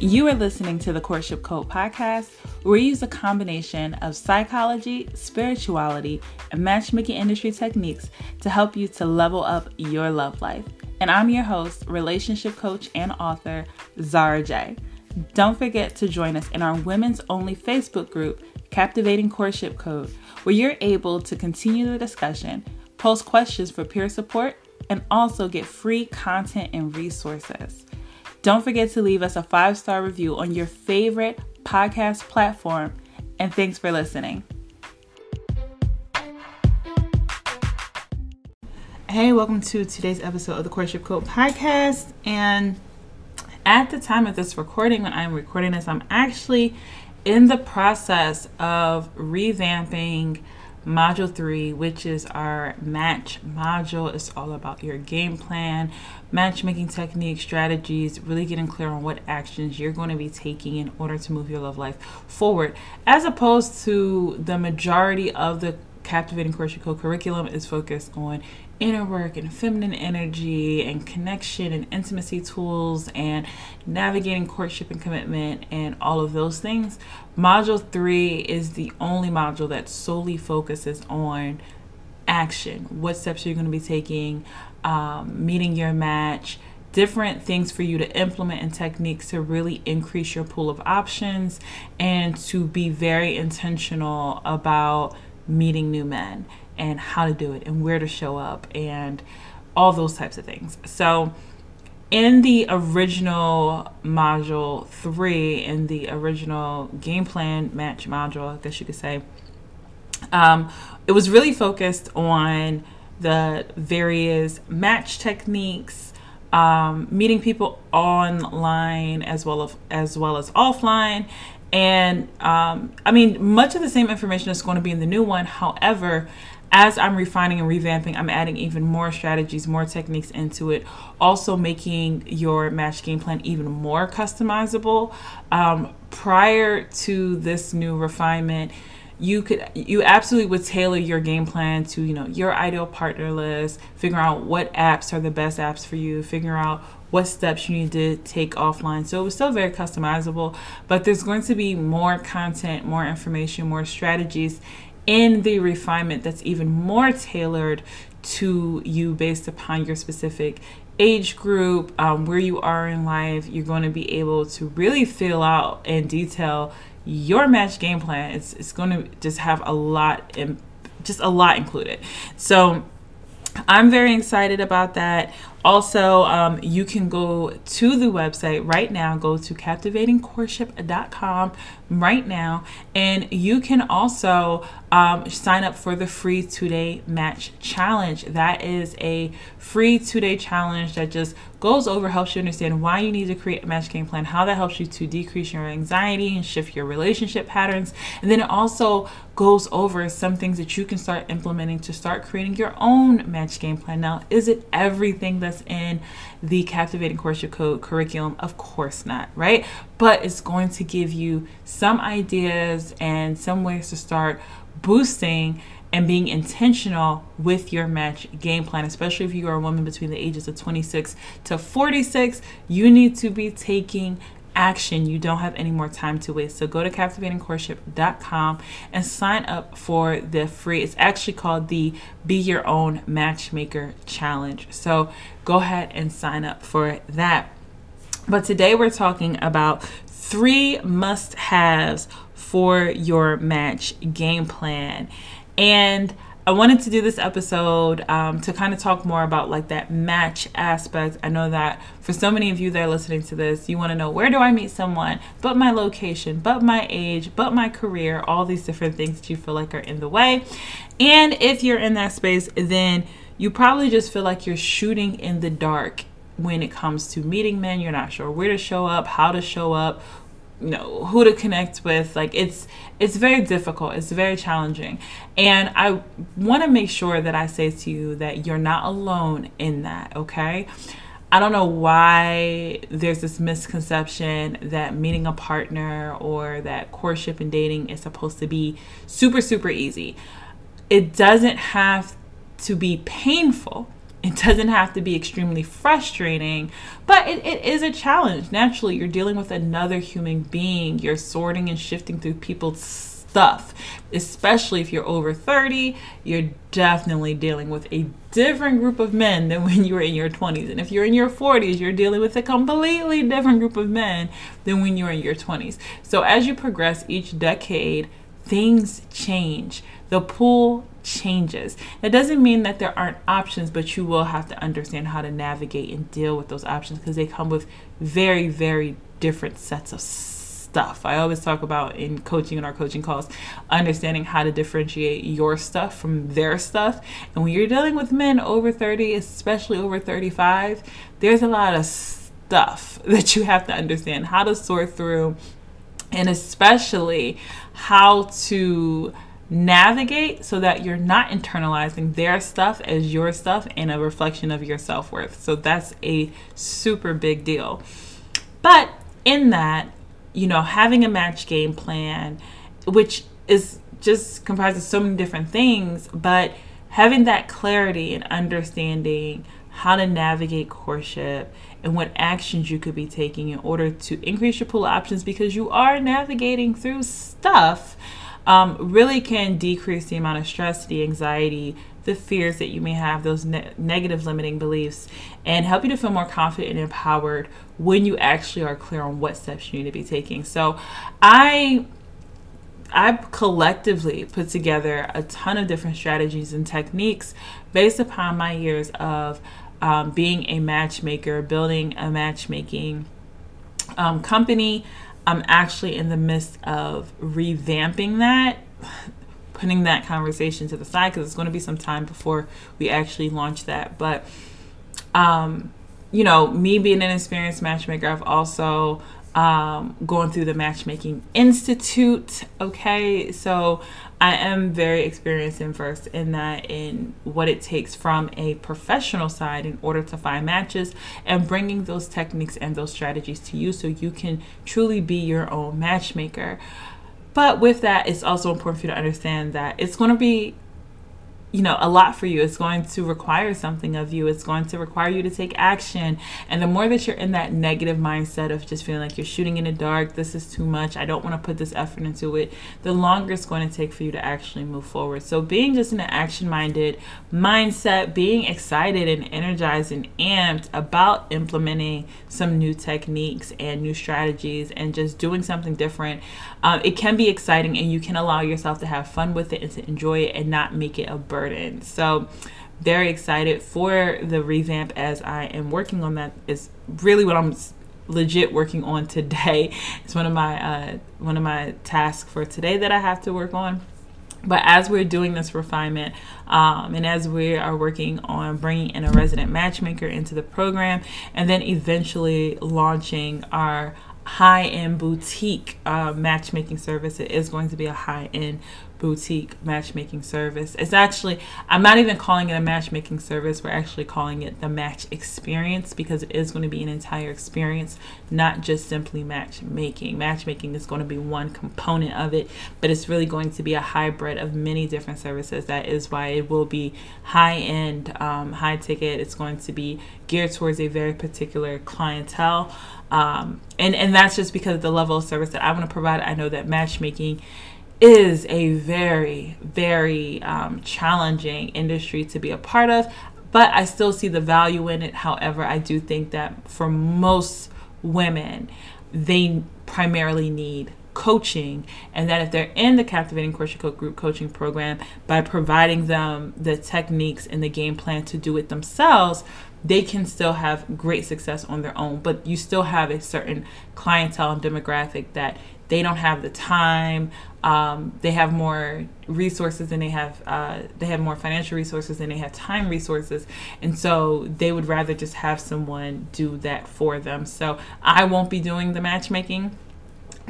You are listening to the Courtship Code podcast, where we use a combination of psychology, spirituality, and matchmaking industry techniques to help you to level up your love life. And I'm your host, relationship coach, and author, Zara J. Don't forget to join us in our women's only Facebook group, Captivating Courtship Code, where you're able to continue the discussion, post questions for peer support, and also get free content and resources. Don't forget to leave us a five star review on your favorite podcast platform. And thanks for listening. Hey, welcome to today's episode of the Courtship Code podcast. And at the time of this recording, when I'm recording this, I'm actually in the process of revamping module three, which is our match module. It's all about your game plan, matchmaking techniques, strategies, really getting clear on what actions you're going to be taking in order to move your love life forward, as opposed to the majority of the Captivating Courtship Code curriculum is focused on inner work and feminine energy and connection and intimacy tools and navigating courtship and commitment and all of those things. Module three is the only module that solely focuses on action. What steps are you going to be taking? Um, meeting your match, different things for you to implement and techniques to really increase your pool of options and to be very intentional about meeting new men and how to do it and where to show up and all those types of things. So, in the original module three, in the original game plan match module, I guess you could say, um, it was really focused on the various match techniques, um, meeting people online as well as as well as offline, and um, I mean much of the same information is going to be in the new one. However, as I'm refining and revamping, I'm adding even more strategies, more techniques into it. Also, making your match game plan even more customizable. Um, prior to this new refinement, you could you absolutely would tailor your game plan to you know your ideal partner list figure out what apps are the best apps for you figure out what steps you need to take offline so it was still very customizable but there's going to be more content more information more strategies in the refinement that's even more tailored to you based upon your specific age group, um, where you are in life. You're going to be able to really fill out and detail your match game plan. It's, it's going to just have a lot, in, just a lot included. So I'm very excited about that. Also, um, you can go to the website right now, go to captivatingcourtship.com right now, and you can also um, sign up for the free two day match challenge. That is a free two day challenge that just goes over, helps you understand why you need to create a match game plan, how that helps you to decrease your anxiety and shift your relationship patterns. And then it also goes over some things that you can start implementing to start creating your own match game plan. Now, is it everything that's in the Captivating Courtship Code curriculum? Of course not, right? But it's going to give you some ideas and some ways to start boosting and being intentional with your match game plan, especially if you are a woman between the ages of 26 to 46, you need to be taking action. You don't have any more time to waste. So go to captivatingcourtship.com and sign up for the free. It's actually called the Be Your Own Matchmaker Challenge. So go ahead and sign up for that. But today we're talking about three must haves for your match game plan. And I wanted to do this episode um, to kind of talk more about like that match aspect. I know that for so many of you that are listening to this, you want to know where do I meet someone, but my location, but my age, but my career, all these different things that you feel like are in the way. And if you're in that space, then you probably just feel like you're shooting in the dark when it comes to meeting men. You're not sure where to show up, how to show up, you know who to connect with. Like it's it's very difficult. It's very challenging. And i want to make sure that i say to you that you're not alone in that okay? I don't know why there's this misconception that meeting a partner or that courtship and dating is supposed to be super super easy. It doesn't have to be painful it doesn't have to be extremely frustrating, but it, it is a challenge. Naturally, you're dealing with another human being. You're sorting and shifting through people's stuff. Especially if you're over 30, you're definitely dealing with a different group of men than when you were in your 20s. And if you're in your 40s, you're dealing with a completely different group of men than when you were in your 20s. So as you progress each decade, things change. The pool changes. That doesn't mean that there aren't options, but you will have to understand how to navigate and deal with those options because they come with very, very different sets of stuff. I always talk about in coaching and our coaching calls, understanding how to differentiate your stuff from their stuff. And when you're dealing with men over 30, especially over 35, there's a lot of stuff that you have to understand how to sort through and especially how to navigate so that you're not internalizing their stuff as your stuff and a reflection of your self worth. So that's a super big deal. But in that, you know, having a match game plan, which is just comprised of so many different things, but having that clarity and understanding how to navigate courtship and what actions you could be taking in order to increase your pool of options because you are navigating through stuff um, really can decrease the amount of stress, the anxiety, the fears that you may have, those ne- negative limiting beliefs, and help you to feel more confident and empowered when you actually are clear on what steps you need to be taking. So, I I collectively put together a ton of different strategies and techniques based upon my years of um, being a matchmaker, building a matchmaking um, company, I'm actually in the midst of revamping that, putting that conversation to the side because it's going to be some time before we actually launch that. But, um, you know, me being an experienced matchmaker, I've also um, going through the Matchmaking Institute. Okay, so I am very experienced and versed in that, in what it takes from a professional side in order to find matches and bringing those techniques and those strategies to you so you can truly be your own matchmaker. But with that, it's also important for you to understand that it's going to be you know a lot for you. It's going to require something of you. It's going to require you to take action. And the more that you're in that negative mindset of just feeling like you're shooting in the dark this is too much i don't want to put this effort into it the longer it's going to take for you to actually move forward. So being just in an action minded mindset being excited and energized and amped about implementing some new techniques and new strategies and just doing something different um, it can be exciting and you can allow yourself to have fun with it and to enjoy it and not make it a burden burden. So, very excited for the revamp as I am working on that. Is really what I'm legit working on today. It's one of my uh, one of my tasks for today that I have to work on. But as we're doing this refinement, um, and as we are working on bringing in a resident matchmaker into the program, and then eventually launching our high end boutique uh, matchmaking service, it is going to be a high end boutique matchmaking service. It's actually, I'm not even calling it a matchmaking service. We're actually calling it the match experience because it is going to be an entire experience, not just simply matchmaking. Matchmaking is going to be one component of it, but it's really going to be a hybrid of many different services. That is why it will be high end, um, high ticket. It's going to be geared towards a very particular clientele. Um, and, and that's just because of the level of service that I want to provide. I know that matchmaking is a very, very um, challenging industry to be a part of, but I still see the value in it. However, I do think that for most women, they primarily need coaching and that if they're in the captivating courtship group coaching program by providing them the techniques and the game plan to do it themselves they can still have great success on their own. But you still have a certain clientele and demographic that they don't have the time um, they have more resources and they have uh, they have more financial resources and they have time resources. And so they would rather just have someone do that for them. So i won't be doing the matchmaking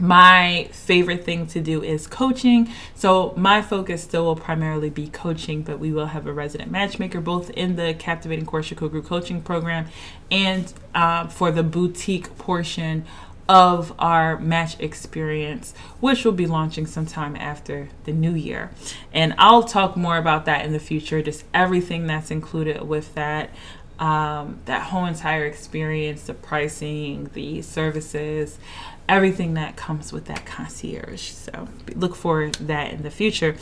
my favorite thing to do is coaching. So my focus still will primarily be coaching, but we will have a resident matchmaker both in the Captivating Course Courtship Group coaching program and uh, for the boutique portion of our match experience, which will be launching sometime after the new year. And I'll talk more about that in the future, just everything that's included with that. Um, that whole entire experience, the pricing, the services, everything that comes with that concierge. So look for that in the future.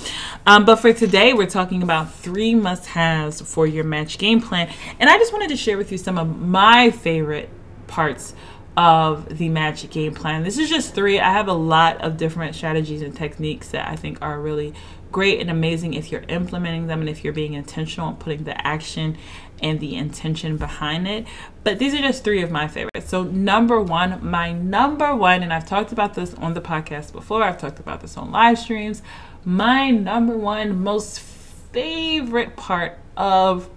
Um, but for today, we're talking about three must haves for your match game plan. And I just wanted to share with you some of my favorite parts of the magic game plan. This is just three. I have a lot of different strategies and techniques that I think are really great and amazing if you're implementing them and if you're being intentional and putting the action and the intention behind it. But these are just three of my favorites. So, number one, my number one, and I've talked about this on the podcast before, I've talked about this on live streams. My number one most favorite part of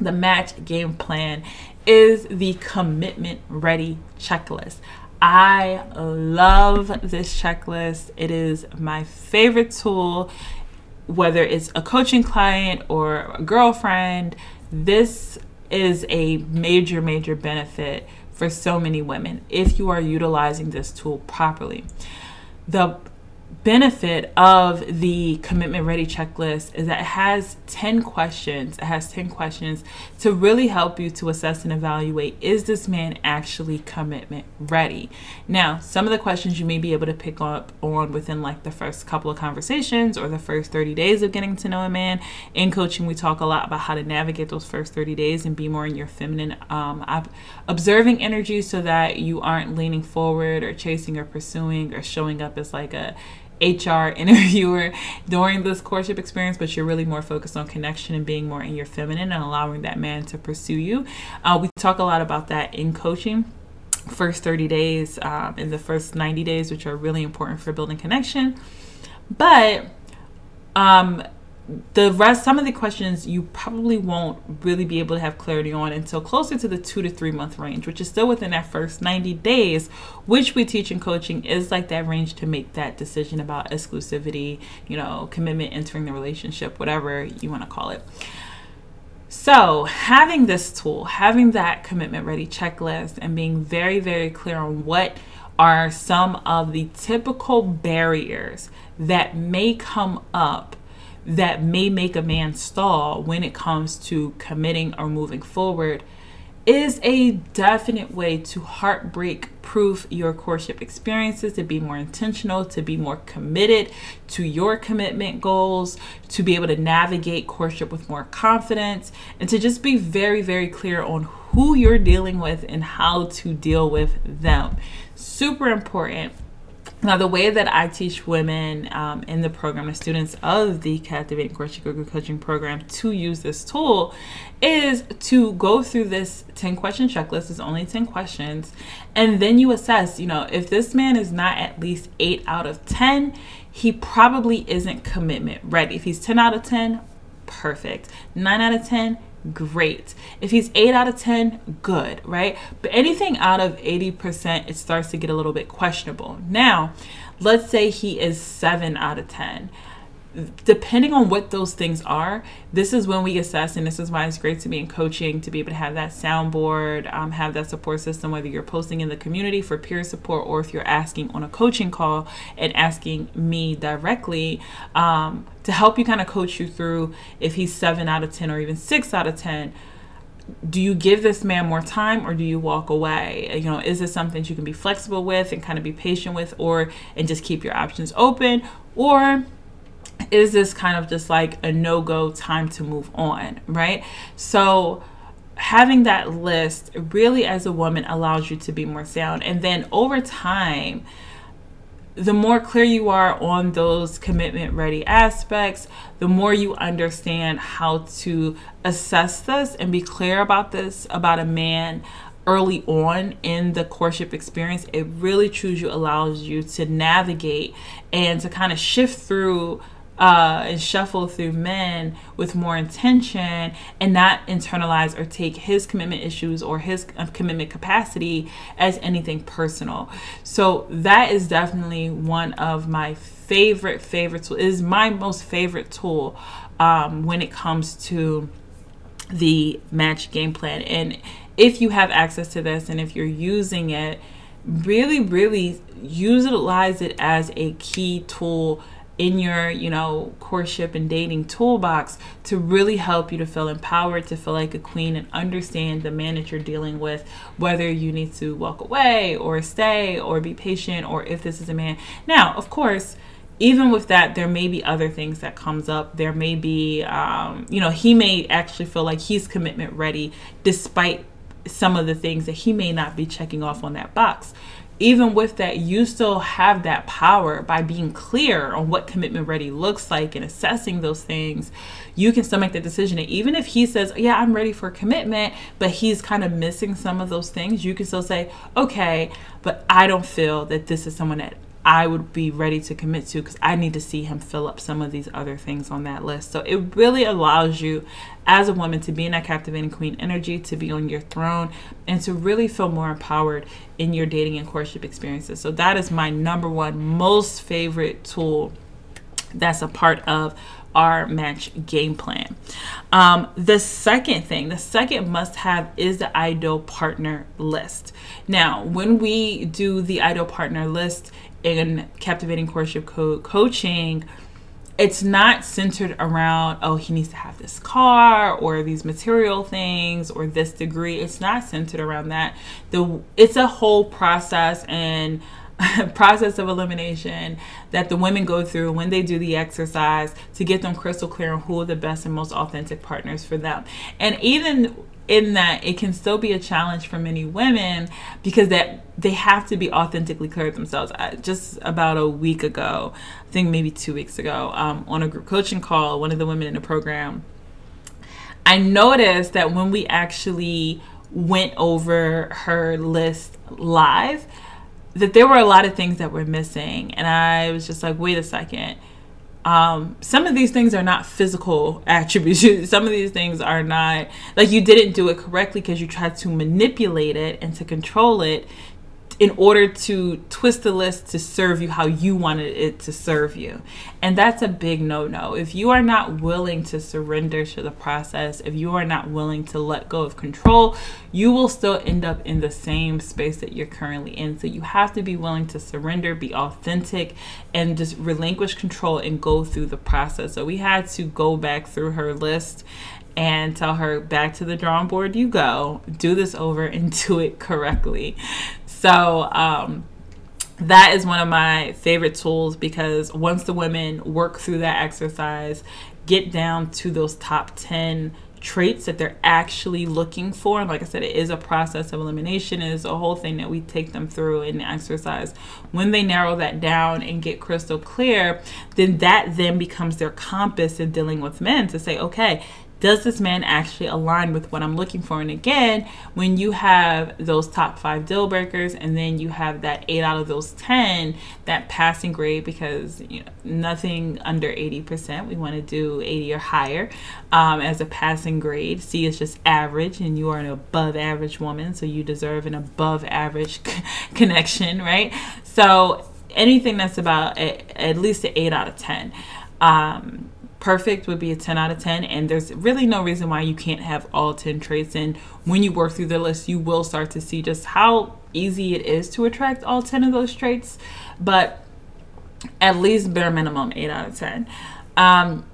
the match game plan is the commitment ready checklist. I love this checklist. It is my favorite tool, whether it's a coaching client or a girlfriend. This is a major, major benefit for so many women if you are utilizing this tool properly. The benefit of the commitment ready checklist is that it has 10 questions it has 10 questions to really help you to assess and evaluate is this man actually commitment ready? Now some of the questions you may be able to pick up on within like the first couple of conversations or the first 30 days of getting to know a man. In coaching we talk a lot about how to navigate those first 30 days and be more in your feminine um, observing energy so that you aren't leaning forward or chasing or pursuing or showing up as like a HR interviewer during this courtship experience, but you're really more focused on connection and being more in your feminine and allowing that man to pursue you. Uh, we talk a lot about that in coaching. First 30 days um, in the first 90 days which are really important for building connection. But um, the rest some of the questions you probably won't really be able to have clarity on until closer to the two to three month range which is still within that first 90 days which we teach in coaching is like that range to make that decision about exclusivity you know commitment entering the relationship whatever you want to call it so, having this tool, having that commitment ready checklist, and being very, very clear on what are some of the typical barriers that may come up that may make a man stall when it comes to committing or moving forward is a definite way to heartbreak proof your courtship experiences, to be more intentional, to be more committed to your commitment goals, to be able to navigate courtship with more confidence, and to just be very, very clear on who you're dealing with and how to deal with them. Super important now, the way that I teach women um, in the program, the students of the Captivating Courtship Coaching Program, to use this tool is to go through this 10 question checklist. It's only 10 questions. And then you assess, you know, if this man is not at least 8 out of 10, he probably isn't commitment ready. If he's 10 out of 10, perfect. 9 out of 10, great. If he's 8 out of 10, good, right? But anything out of 80%, it starts to get a little bit questionable. Now, let's say he is 7 out of 10 depending on what those things are, this is when we assess, and this is why it's great to be in coaching to be able to have that soundboard, um, have that support system, whether you're posting in the community for peer support or if you're asking on a coaching call and asking me directly um, to help you kind of coach you through if he's seven out of 10 or even six out of 10 do you give this man more time or do you walk away? You know is this something you can be flexible with and kind of be patient with or and just keep your options open? Or is this kind of just like a no go time to move on, right? So, having that list really as a woman allows you to be more sound. And then over time, the more clear you are on those commitment ready aspects, the more you understand how to assess this and be clear about this about a man early on in the courtship experience. It really truly allows you to navigate and to kind of shift through uh, and shuffle through men with more intention and not internalize or take his commitment issues or his uh, commitment capacity as anything personal. So that is definitely one of my favorite favorite tools. Is my most favorite tool um, when it comes to the match game plan. And if you have access to this and if you're using it really, really utilize it as a key tool in your, you know, courtship and dating toolbox to really help you to feel empowered, to feel like a queen and understand the man that you're dealing with, whether you need to walk away or stay or be patient or if this is a man. Now, of course, even with that there may be other things that comes up there may be um, you know he may actually feel like he's commitment ready despite some of the things that he may not be checking off on that box even with that, you still have that power by being clear on what commitment ready looks like and assessing those things. You can still make the decision. And even if he says, Yeah, I'm ready for commitment, but he's kind of missing some of those things, you can still say, Okay, but I don't feel that this is someone that I would be ready to commit to because I need to see him fill up some of these other things on that list. So it really allows you as a woman to be in that captivating queen energy, to be on your throne, and to really feel more empowered in your dating and courtship experiences. So that is my number one most favorite tool that's a part of our match game plan. Um, the second thing, the second must have is the ideal partner list. Now, when we do the ideal partner list, in captivating courtship co- coaching it's not centered around oh he needs to have this car or these material things or this degree. It's not centered around that. The it's a whole process and process of elimination that the women go through when they do the exercise to get them crystal clear on who are the best and most authentic partners for them. And even in that it can still be a challenge for many women because that they have to be authentically clear with themselves. I, just about a week ago, I think maybe two weeks ago, um, on a group coaching call, one of the women in the program, I noticed that when we actually went over her list live, that there were a lot of things that were missing, and I was just like, wait a second um, some of these things are not physical attributes. some of these things are not like you didn't do it correctly because you tried to manipulate it and to control it in order to twist the list to serve you how you wanted it to serve you. And that's a big no no. If you are not willing to surrender to the process, if you are not willing to let go of control, you will still end up in the same space that you're currently in. So you have to be willing to surrender, be authentic, and just relinquish control and go through the process. So we had to go back through her list and tell her back to the drawing board you go do this over and do it correctly so um, that is one of my favorite tools because once the women work through that exercise, get down to those top 10 traits that they're actually looking for. And like I said, it is a process of elimination. It is a whole thing that we take them through in the exercise. When they narrow that down and get crystal clear, then that then becomes their compass in dealing with men to say, okay, does this man actually align with what I'm looking for? And again, when you have those top five deal breakers and then you have that eight out of those 10, that passing grade, because you know, nothing under 80%, we want to do 80 or higher um, as a passing grade. C is just average, and you are an above average woman, so you deserve an above average connection, right? So anything that's about a, at least an 8 out of 10. Um, perfect would be a 10 out of 10 and there's really no reason why you can't have all 10 traits and when you work through the list you will start to see just how easy it is to attract all 10 of those traits but at least bare minimum 8 out of 10 um,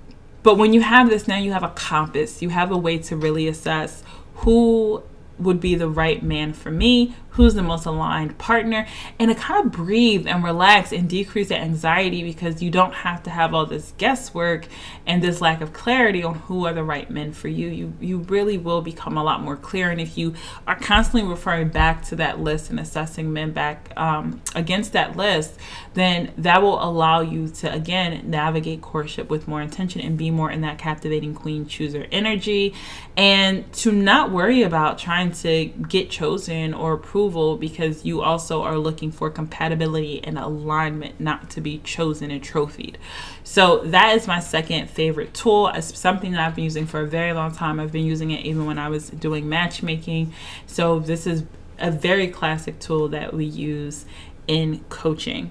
but when you have this now you have a compass. You have a way to really assess who would be the right man for me, who's the most aligned partner, and to kind of breathe and relax and decrease the anxiety because you don't have to have all this guesswork and this lack of clarity on who are the right men for you. You you really will become a lot more clear. And if you are constantly referring back to that list and assessing men back um, against that list, then that will allow you to again navigate courtship with more intention and be more in that captivating queen chooser energy and to not worry about trying to get chosen or approval because you also are looking for compatibility and alignment not to be chosen and trophied. So that is my second favorite tool. It's something that i've been using for a very long time. I've been using it even when i was doing matchmaking. So this is a very classic tool that we use in coaching.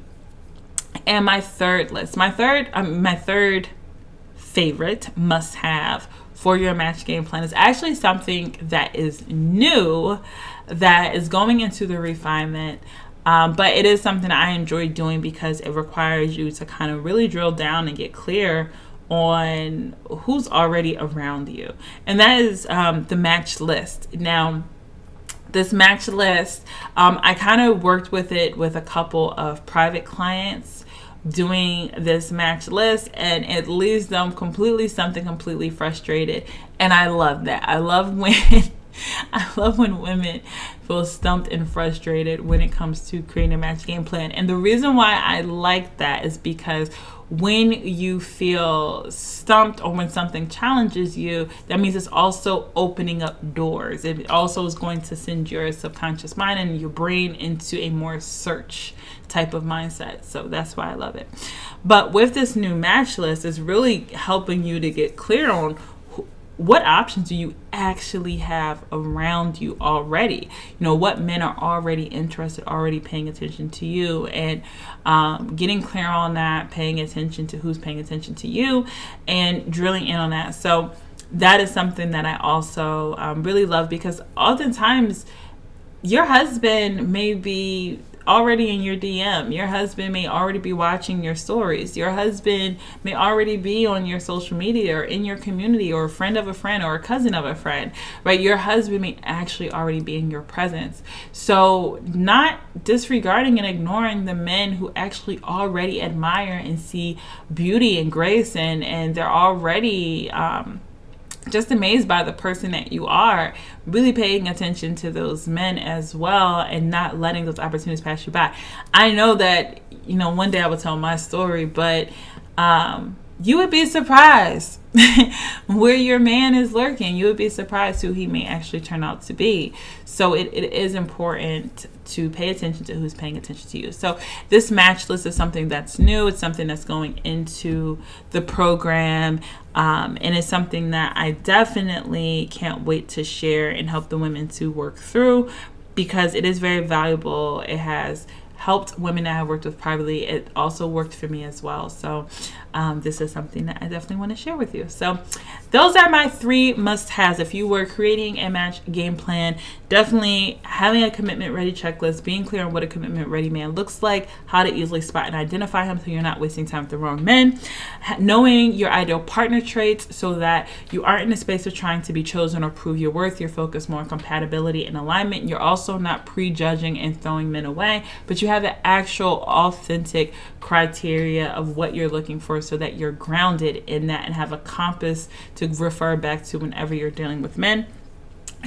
And my third list my third um, my third favorite must have for your match game plan is actually something that is new that is going into the refinement Um, but it is something I enjoy doing because it requires you to kind of really drill down and get clear on who's already around you. And that is um, the match list. Now, this match list, um, I kind of worked with it with a couple of private clients doing this match list and it leaves them completely something completely frustrated and i love that i love when I love when women feel stumped and frustrated when it comes to creating a match game plan. And the reason why I like that is because when you feel stumped or when something challenges you, that means it's also opening up doors. It also is going to send your subconscious mind and your brain into a more search type of mindset. So that's why I love it. But with this new match list, it's really helping you to get clear on what options do you actually have around you already? You know what men are already interested already paying attention to you and um, getting clear on that paying attention to who's paying attention to you and drilling in on that. So that is something that i also um, really love because oftentimes your husband may be already in your DM. Your husband may already be watching your stories. Your husband may already be on your social media or in your community or a friend of a friend or a cousin of a friend, right? Your husband may actually already be in your presence. So, not disregarding and ignoring the men who actually already admire and see beauty and grace and, and they're already, um, just amazed by the person that you are, really paying attention to those men as well and not letting those opportunities pass you by. I know that, you know, one day I will tell my story, but um, you would be surprised where your man is lurking. You would be surprised who he may actually turn out to be. So it, it is important to pay attention to who's paying attention to you. So this match list is something that's new. It's something that's going into the program. Um, and it's something that I definitely can't wait to share and help the women to work through because it is very valuable. It has helped women I have worked with privately. It also worked for me as well. So um, this is something that I definitely want to share with you. So those are my three must-haves. If you were creating a match game plan, definitely having a commitment ready checklist, being clear on what a commitment ready man looks like, how to easily spot and identify him so you're not wasting time with the wrong men, knowing your ideal partner traits so that you aren't in a space of trying to be chosen or prove your worth. You're focused more on compatibility and alignment. You're also not prejudging and throwing men away, but you have the actual authentic criteria of what you're looking for so that you're grounded in that and have a compass to refer back to whenever you're dealing with men.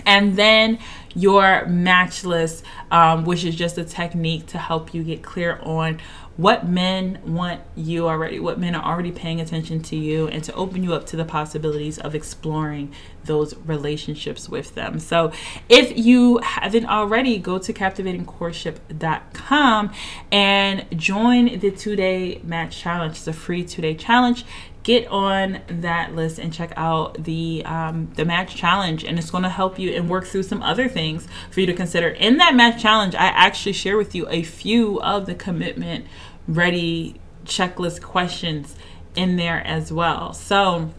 And then your match list, um, which is just a technique to help you get clear on what men want you already, what men are already paying attention to you, and to open you up to the possibilities of exploring those relationships with them. So, if you haven't already, go to captivatingcourtship.com and join the two day match challenge. It's a free two day challenge get on that list and check out the um, the match challenge and it's going to help you and work through some other things for you to consider in that match challenge i actually share with you a few of the commitment ready checklist questions in there as well so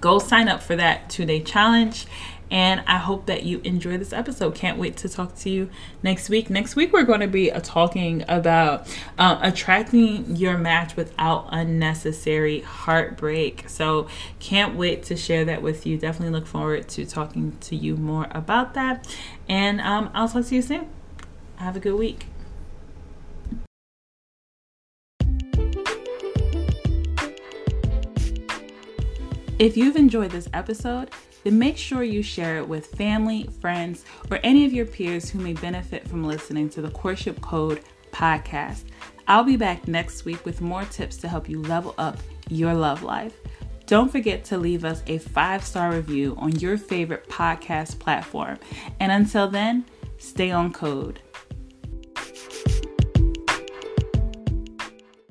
go sign up for that two day challenge and I hope that you enjoy this episode. Can't wait to talk to you next week. Next week, we're going to be uh, talking about uh, attracting your match without unnecessary heartbreak. So, can't wait to share that with you. Definitely look forward to talking to you more about that. And um, I'll talk to you soon. Have a good week. If you've enjoyed this episode, then make sure you share it with family, friends, or any of your peers who may benefit from listening to the Courtship Code podcast. I'll be back next week with more tips to help you level up your love life. Don't forget to leave us a five star review on your favorite podcast platform. And until then, stay on code.